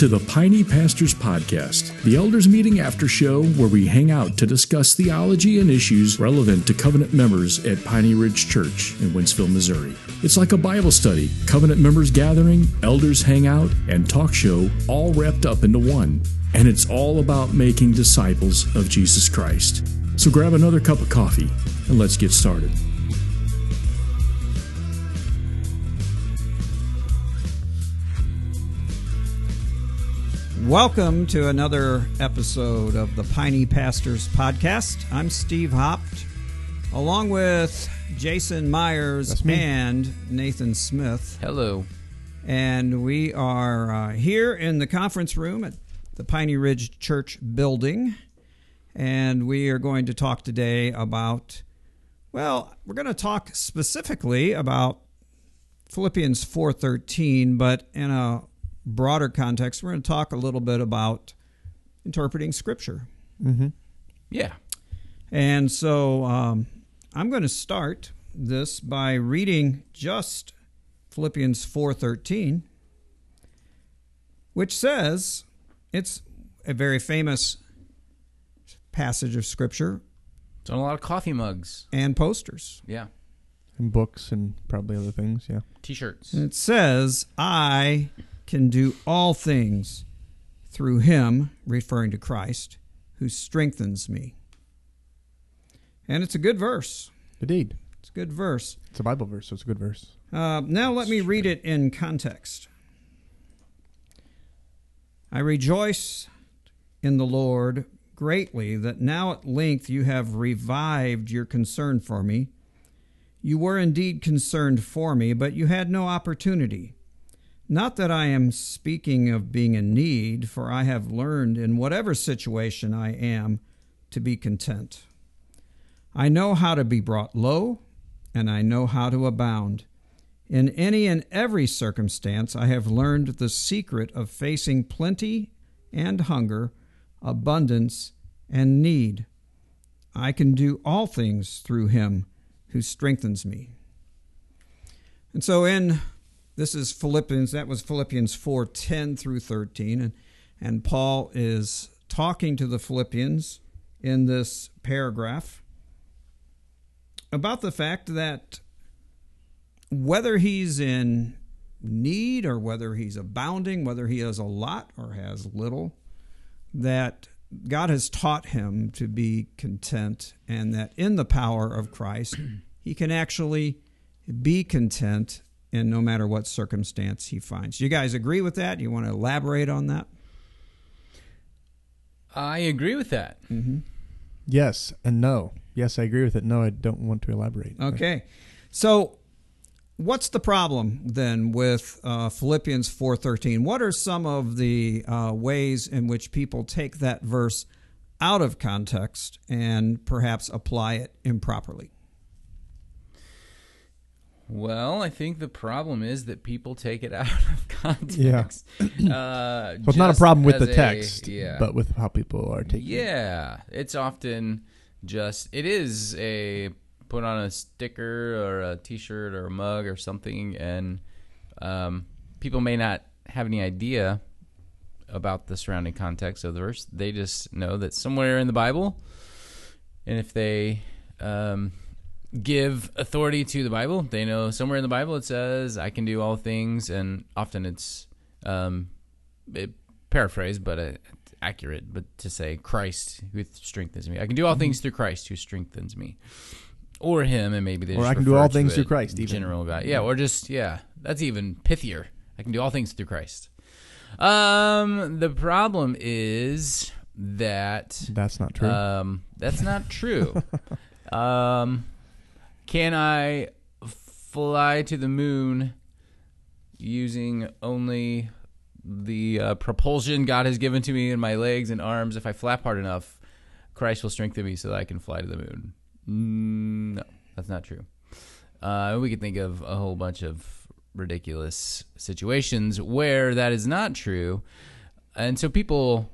to the Piney Pastors Podcast, the elders meeting after show where we hang out to discuss theology and issues relevant to covenant members at Piney Ridge Church in Wentzville, Missouri. It's like a Bible study, covenant members gathering, elders hang out, and talk show all wrapped up into one. And it's all about making disciples of Jesus Christ. So grab another cup of coffee and let's get started. Welcome to another episode of the Piney Pastors Podcast. I'm Steve Hopt, along with Jason Myers and Nathan Smith. Hello. And we are uh, here in the conference room at the Piney Ridge Church building. And we are going to talk today about, well, we're going to talk specifically about Philippians 4:13, but in a broader context, we're going to talk a little bit about interpreting scripture. Yeah. And so um, I'm going to start this by reading just Philippians 4:13, which says it's a very famous passage of scripture It's on a lot of coffee mugs. and posters. Yeah. and books and probably other things. Yeah. T-shirts. And it says, "I can do all things through him," referring to Christ, who strengthens me. And it's a good verse. Indeed. It's a good verse. It's a Bible verse, so it's a good verse. Uh, now let me read it in context. I rejoice in the Lord greatly that now at length you have revived your concern for me. You were indeed concerned for me, but you had no opportunity. Not that I am speaking of being in need, for I have learned in whatever situation I am to be content. I know how to be brought low, and I know how to abound. In any and every circumstance, I have learned the secret of facing plenty and hunger, abundance and need. I can do all things through him who strengthens me. And so in this is Philippians that was Philippians 4:10 through 13 and and Paul is talking to the Philippians in this paragraph about the fact that whether he's in need or whether he's abounding, whether he has a lot or has little, that God has taught him to be content and that in the power of Christ, he can actually be content in no matter what circumstance he finds. You guys agree with that? You want to elaborate on that? I agree with that. Yes and no. Yes, I agree with it. No, I don't want to elaborate. Okay. So what's the problem then with uh, Philippians 4:13? What are some of the uh, ways in which people take that verse out of context and perhaps apply it improperly? Well, I think the problem is that people take it out of context. Uh, So it's not a problem with the a- text, yeah. but with how people are taking it. Yeah, it's often just it is a put on a sticker or a T-shirt or a mug or something, and um, people may not have any idea about the surrounding context of the verse. They just know that somewhere in the Bible, and if they um, give authority to the Bible, they know somewhere in the Bible it says, "I can do all things," and often it's um, it, paraphrased, but uh, accurate. But to say Christ who strengthens me, I can do all things through Christ who strengthens me, or Him, and maybe they Or just I can do all things through Christ, even. General guy, yeah, or just yeah, that's even pithier. I can do all things through Christ. Um, the problem is that That's not true. um, that's not true. um, can I fly to the moon using only the uh, propulsion God has given to me in my legs and arms? If I flap hard enough, Christ will strengthen me so that I can fly to the moon. Mm, No, that's not true. Uh, we could think of a whole bunch of ridiculous situations where that is not true. And so people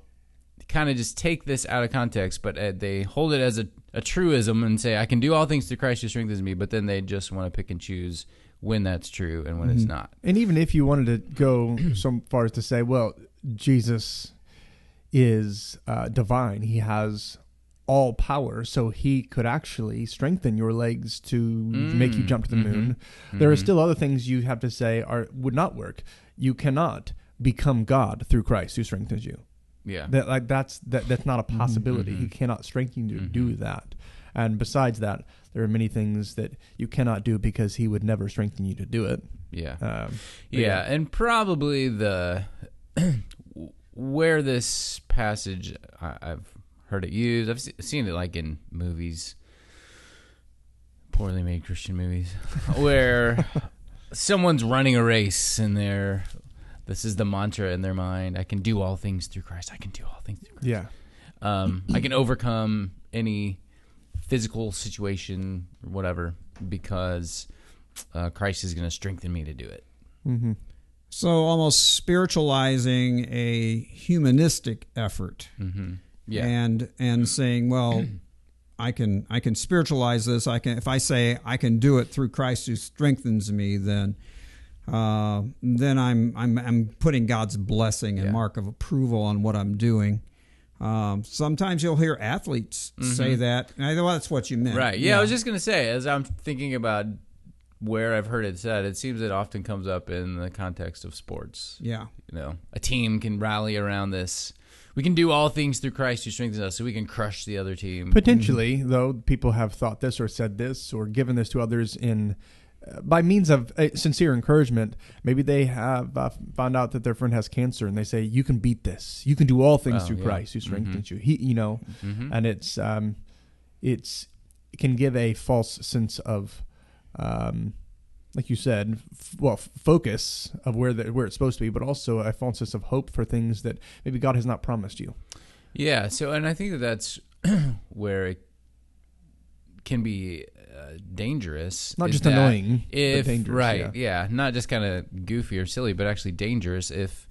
kind of just take this out of context, but uh, they hold it as a, a truism and say, I can do all things through Christ who strengthens me, but then they just want to pick and choose when that's true and when it's not. and even if you wanted to go so far as to say, well, Jesus is uh, divine. He has all power, so he could actually strengthen your legs to make you Mm, jump to the mhm, moon. There are mhm. still other things you have to say are would not work. You cannot become God through Christ who strengthens you. Yeah. That like that's that that's not a possibility. mhm. He cannot strengthen you to Mhm. do that. And besides that, there are many things that you cannot do because he would never strengthen you to do it. yeah. Um, yeah, yeah. and probably the where this passage I, I've heard it used. I've se- seen it like in movies, poorly made Christian movies, where someone's running a race and they're this is the mantra in their mind: I can do all things through Christ. I can do all things through Christ. yeah. Um, I can overcome any physical situation or whatever because uh, Christ is going to strengthen me to do it. Mm-hmm. So almost spiritualizing a humanistic effort hmm Yeah. and and saying, well, I can I can spiritualize this. I can if I say I can do it through Christ who strengthens me, then uh, then I'm I'm I'm putting God's blessing and Yeah. mark of approval on what I'm doing. Um, sometimes you'll hear athletes say that. And I know that's what you meant, Mm-hmm. Right. Yeah, I was just gonna say, as I'm thinking about where I've heard it said, it seems it often comes up in the context of sports. yeah. You know, a team can rally around this. We can do all things through Christ who strengthens us, so we can crush the other team. Potentially, though, people have thought this or said this or given this to others in by means of uh, sincere encouragement. Maybe they have uh, found out that their friend has cancer, and they say, "You can beat this. You can do all things Oh, through yeah. Christ who strengthens you." He, you know, Mhm. and it's um, it's it can give a false sense of, um, like you said, f- well, f- focus of where the, where it's supposed to be, but also a false sense of hope for things that maybe God has not promised you. Yeah. So, and I think that that's where it can be uh, dangerous. Not just annoying, if right, yeah. yeah. not just kind of goofy or silly, but actually dangerous if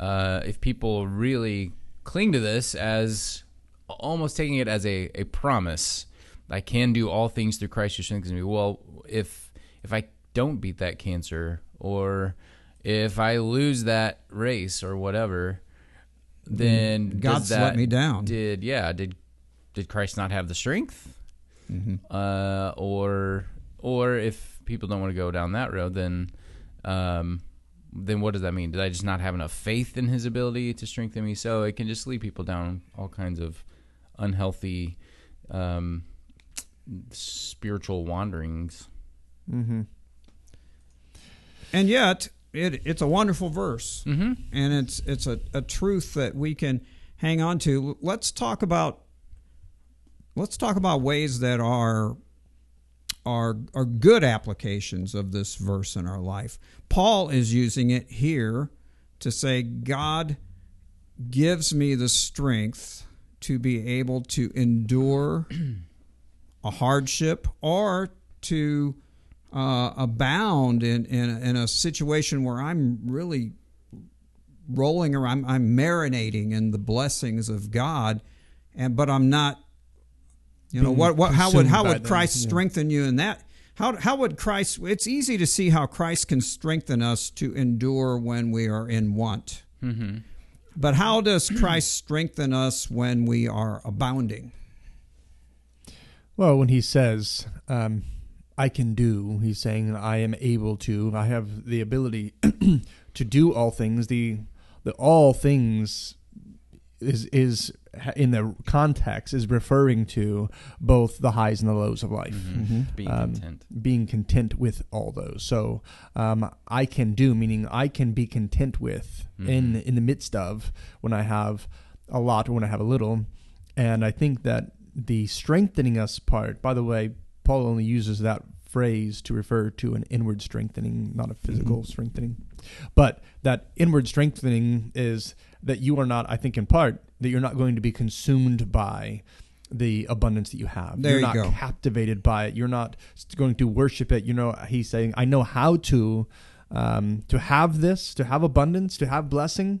uh, if people really cling to this as almost taking it as a, a promise. I can do all things through Christ who strengthens me. Well, if if I don't beat that cancer, or if I lose that race or whatever, then God let me down. Did yeah? Did did Christ not have the strength? Mm-hmm. uh, or or if people don't want to go down that road, then um, then what does that mean? Did I just not have enough faith in His ability to strengthen me? So it can just lead people down all kinds of unhealthy um, spiritual wanderings. Mm-hmm. And yet, it, it's a wonderful verse, Mm-hmm. and it's it's a, a truth that we can hang on to. Let's talk about let's talk about ways that are are are good applications of this verse in our life. Paul is using it here to say God gives me the strength to be able to endure a hardship or to uh, abound in, in, in a situation where I'm really rolling around, I'm, I'm marinating in the blessings of God, and but I'm not. You know what? What? How would how would them, Christ yeah. strengthen you in that? How how would Christ? It's easy to see how Christ can strengthen us to endure when we are in want. Mm-hmm. But how does Christ strengthen us when we are abounding? Well, when he says, um, I can do, he's saying, I am able to, I have the ability to do all things. The, the all things is, is in the context is referring to both the highs and the lows of life. Mm-hmm. Being Um, content. Being content with all those. So, um, I can do, meaning I can be content with in, in the midst of when I have a lot or when I have a little. And I think that the strengthening us part, by the way, Paul only uses that phrase to refer to an inward strengthening, not a physical strengthening. But that inward strengthening is that you are not, I think, in part, that you're not going to be consumed by the abundance that you have. There you're you not go. captivated by it. You're not going to worship it. You know, he's saying, I know how to um, to have this, to have abundance, to have blessing,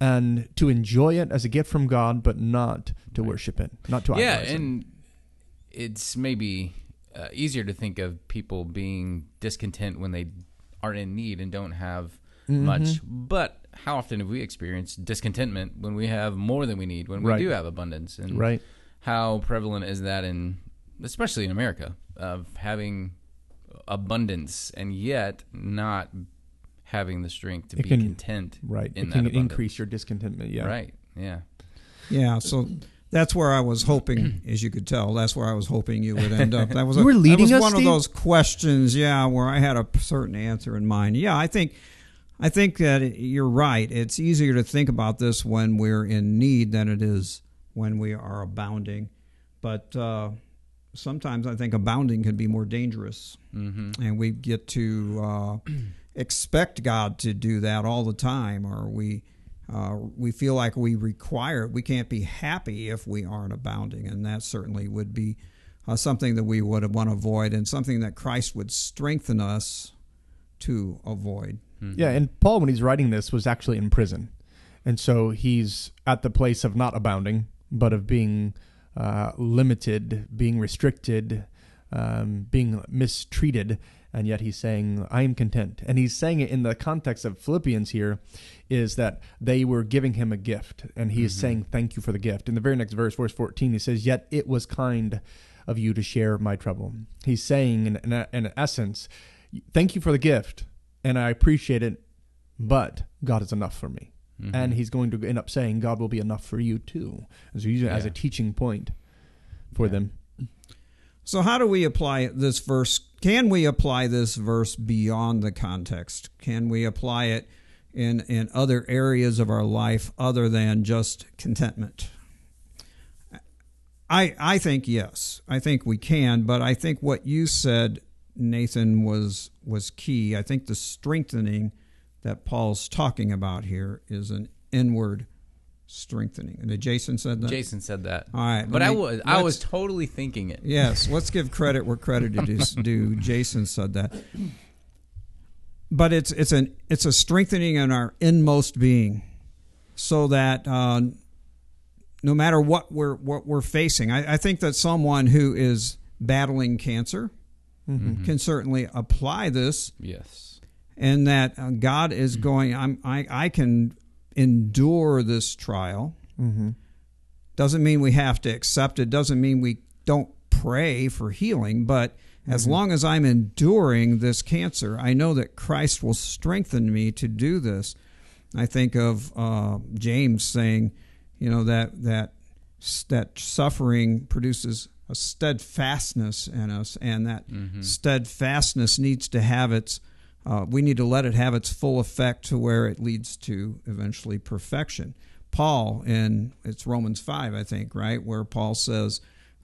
and to enjoy it as a gift from God, but not to worship it, not to yeah, idolize it. Yeah, and it's maybe uh, easier to think of people being discontent when they are in need and don't have Mm-hmm. much. But how often have we experienced discontentment when we have more than we need, when we Right. do have abundance, and Right. how prevalent is that in, especially in America, of having abundance and yet not having the strength to It be can- content Right. in it that can abundance. increase your discontentment. Yeah. Right. Yeah. Yeah, so that's where I was hoping, as you could tell, that's where I was hoping you would end up. That was You were leading that was us, one Steve? of those questions, yeah, where I had a certain answer in mind. Yeah, I think I think that you're right. It's easier to think about this when we're in need than it is when we are abounding. But uh, sometimes I think abounding can be more dangerous, Mm-hmm. and we get to uh, expect God to do that all the time, or we uh, we feel like we require it. We can't be happy if we aren't abounding, and that certainly would be uh, something that we would want to avoid, and something that Christ would strengthen us to avoid. Yeah, and Paul, when he's writing this, was actually in prison, and so he's at the place of not abounding, but of being uh, limited, being restricted, um, being mistreated, and yet he's saying, "I am content." And he's saying it in the context of Philippians here, is that they were giving him a gift, and he is saying, "Thank you for the gift." In the very next verse, verse fourteen, he says, "Yet it was kind of you to share my trouble." He's saying, in, in, in essence, "Thank you for the gift." And I appreciate it, but God is enough for me. Mm-hmm. And he's going to end up saying God will be enough for you too. And so use it as a teaching point for Yeah. them. So, how do we apply this verse? Can we apply this verse beyond the context? Can we apply it in, in other areas of our life other than just contentment? I, I think yes. I think we can, but I think what you said, Nathan, was was key. I think the strengthening that Paul's talking about here is an inward strengthening. And Jason said that. Jason said that. All right, But let I was I was totally thinking it. Yes, let's give credit where credit is due. Jason said that. But it's it's an it's a strengthening in our inmost being, so that uh, no matter what we're what we're facing, I, I think that someone who is battling cancer can certainly apply this Yes. and that uh, God is going. I'm, I I can endure this trial. Mm-hmm. Doesn't mean we have to accept it. Doesn't mean we don't pray for healing. But as long as I'm enduring this cancer, I know that Christ will strengthen me to do this. I think of uh, James saying, you know that that that suffering produces a steadfastness in us, and that steadfastness needs to have its. Uh, we need to let it have its full effect to where it leads to eventually perfection. Paul in it's Romans five, I think, right, where Paul says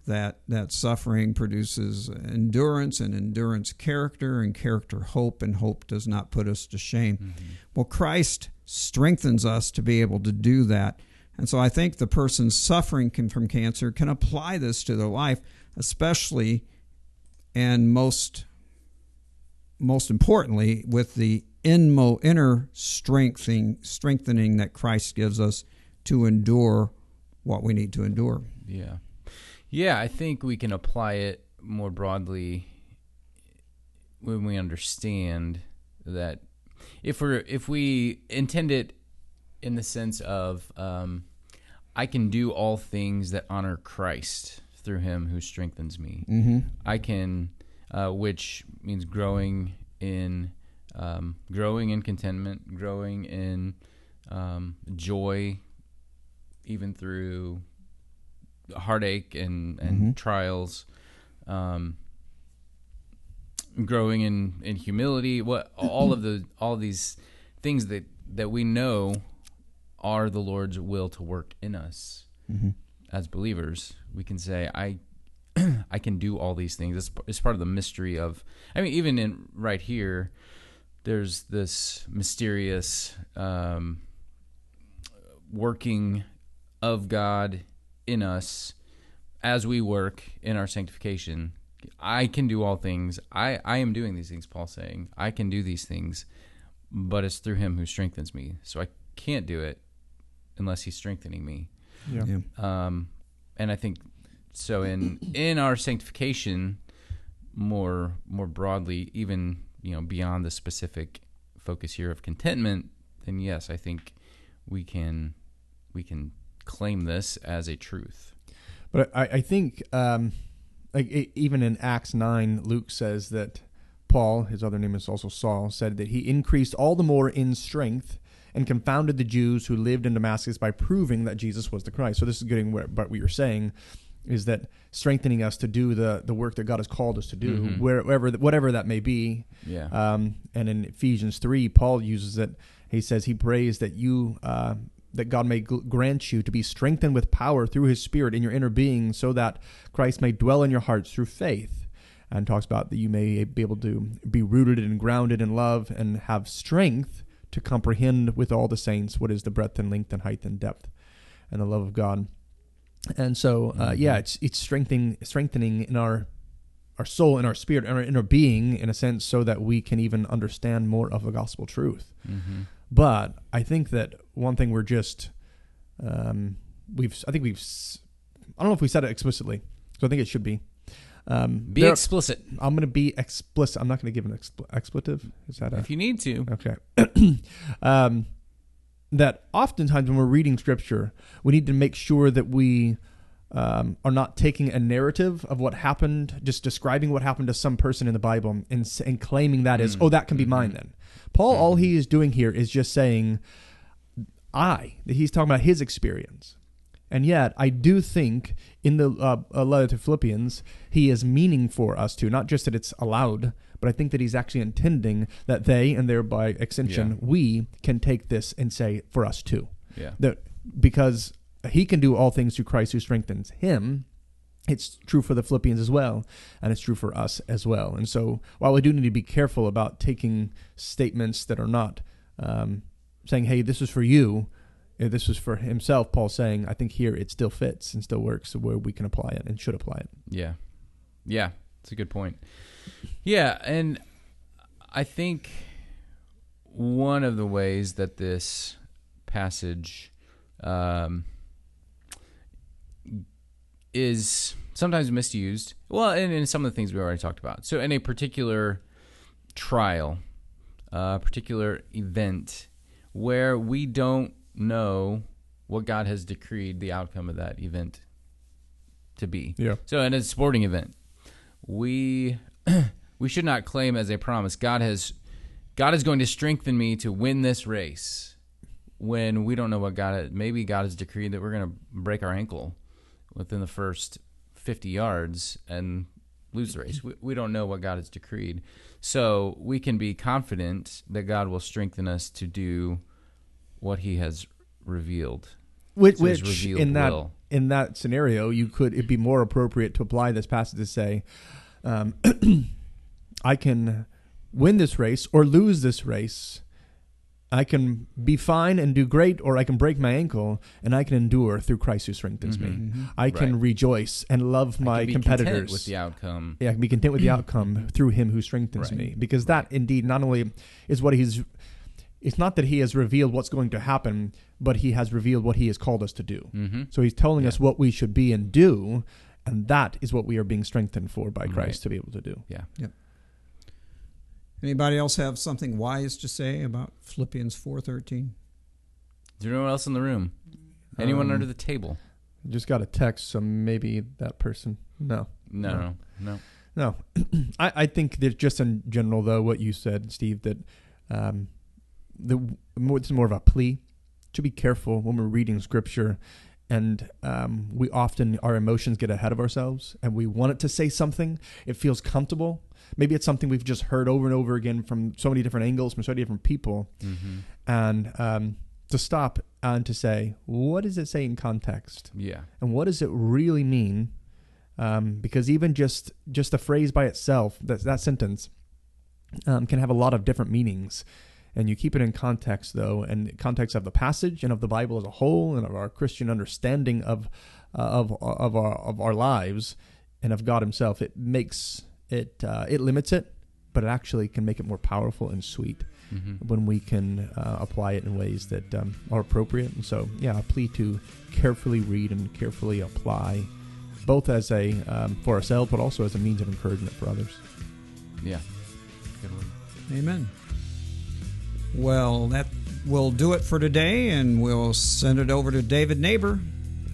that that suffering produces endurance, and endurance character, and character hope, and hope does not put us to shame. Well, Christ strengthens us to be able to do that. And so I think the person suffering from cancer can apply this to their life, especially and most most importantly with the inmo, inner strengthening strengthening that Christ gives us to endure what we need to endure. Yeah. Yeah, I think we can apply it more broadly when we understand that if we're if we intend it in the sense of um, I can do all things that honor Christ through Him who strengthens me. Mm-hmm. I can, uh, which means growing in, um, growing in contentment, growing in um, joy, even through heartache and and trials, um, growing in in humility. What all of the all these things that that we know are the Lord's will to work in us as believers. We can say, I I can do all these things. It's, it's part of the mystery of. I mean, even in right here, there's this mysterious um, working of God in us as we work in our sanctification. I can do all things. I I am doing these things. Paul's saying I can do these things, but it's through Him who strengthens me. So I can't do it unless He's strengthening me Yeah. Yeah. um, and I think so in in our sanctification more more broadly even you know beyond the specific focus here of contentment then yes, I think we can we can claim this as a truth. But I, I think, um, like e even in Acts nine, Luke says that Paul, his other name is also Saul, said that he increased all the more in strength and confounded the Jews who lived in Damascus by proving that Jesus was the Christ. So this is getting what, what you're saying is that strengthening us to do the the work that God has called us to do, Mhm. wherever whatever that may be. Yeah. Um, and in Ephesians three, Paul uses it. He says he prays that you uh, that God may grant you to be strengthened with power through His Spirit in your inner being, so that Christ may dwell in your hearts through faith. And talks about that you may be able to be rooted and grounded in love and have strength to comprehend with all the saints what is the breadth and length and height and depth and the love of God. And so, uh, Mhm. yeah, it's it's strengthening strengthening in our our soul and our spirit and our inner being in a sense so that we can even understand more of the gospel truth mm-hmm. but i think that one thing we're just um, we've i think we've I don't know if we said it explicitly so i think it should be um, Be there- explicit i'm going to be explicit i'm not going to give an expl- expletive is that a if you need to. Okay. um, that oftentimes when we're reading scripture, we need to make sure that we um, are not taking a narrative of what happened, just describing what happened to some person in the Bible and, and claiming that is, Mm. oh, that can be mine Mhm. then. Paul, all Mhm. he is doing here is just saying, I, that he's talking about his experience. And yet, I do think in the uh, uh, letter to Philippians, he is meaning for us to, not just that it's allowed, but I think that he's actually intending that they, and thereby extension, Yeah. we can take this and say for us too. Yeah. That because he can do all things through Christ who strengthens him. It's true for the Philippians as well, and it's true for us as well. And so, while we do need to be careful about taking statements that are not um, saying, "Hey, this is for you," this was for himself, Paul saying, "I think here it still fits and still works, where we can apply it and should apply it." Yeah. Yeah. It's a good point. Yeah. And I think one of the ways that this passage um, is sometimes misused, well, and in some of the things we already talked about. So, in a particular trial, a particular event where we don't know what God has decreed the outcome of that event to be. Yeah. So in a sporting event, we we should not claim as a promise God has God is going to strengthen me to win this race when we don't know what God maybe God has decreed that we're going to break our ankle within the first 50 yards and lose the race. We, we don't know what God has decreed. So we can be confident that God will strengthen us to do what he has revealed. Which, So which revealed in that will. in that scenario, you could it'd be more appropriate to apply this passage to say, um, I can win this race or lose this race. I can be fine and do great, or I can break my ankle, and I can endure through Christ who strengthens me. Mhm. I can Right. rejoice and love my competitors. with the outcome. yeah, I can be content with the outcome through Him who strengthens Right. me, because that indeed not only is what He's. It's not that He has revealed what's going to happen, but He has revealed what He has called us to do. Mm-hmm. So he's telling Yeah. us what we should be and do, and that is what we are being strengthened for by Christ Right. to be able to do. Yeah. Yep. Anybody else have something wise to say about Philippians 4:13? Is there anyone else in the room? Anyone Um, under the table? Just got a text, so maybe that person. No, No, no. no, no. no. I, I think that just in general, though, what you said, Steve, that um, the more, it's more of a plea to be careful when we're reading Scripture, and um, we often our emotions get ahead of ourselves, and we want it to say something. It feels comfortable. Maybe it's something we've just heard over and over again from so many different angles, from so many different people, Mm-hmm. and um, to stop and to say, what does it say in context? Yeah. and what does it really mean? Um, because even just just the phrase by itself, that that sentence, um, can have a lot of different meanings, and you keep it in context though, and context of the passage and of the Bible as a whole, and of our Christian understanding of uh, of of our of our lives and of God Himself. It makes it uh, it limits it, but it actually can make it more powerful and sweet Mm-hmm. when we can uh, apply it in ways that um, are appropriate. And so, yeah, a plea to carefully read and carefully apply, both as a um, for ourselves, but also as a means of encouragement for others. Yeah. Good one. Amen. Well, that will do it for today, and we'll send it over to David Neighbor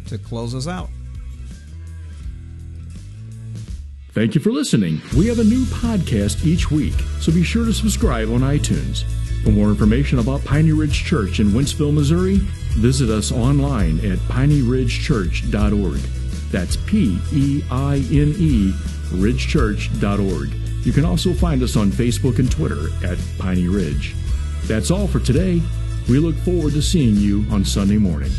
to close us out. Thank you for listening. We have a new podcast each week, so be sure to subscribe on iTunes. For more information about Piney Ridge Church in Wentzville, Missouri, visit us online at pineyridgechurch.org. That's P E I N E, ridgechurch.org. You can also find us on Facebook and Twitter at Piney Ridge. That's all for today. We look forward to seeing you on Sunday morning.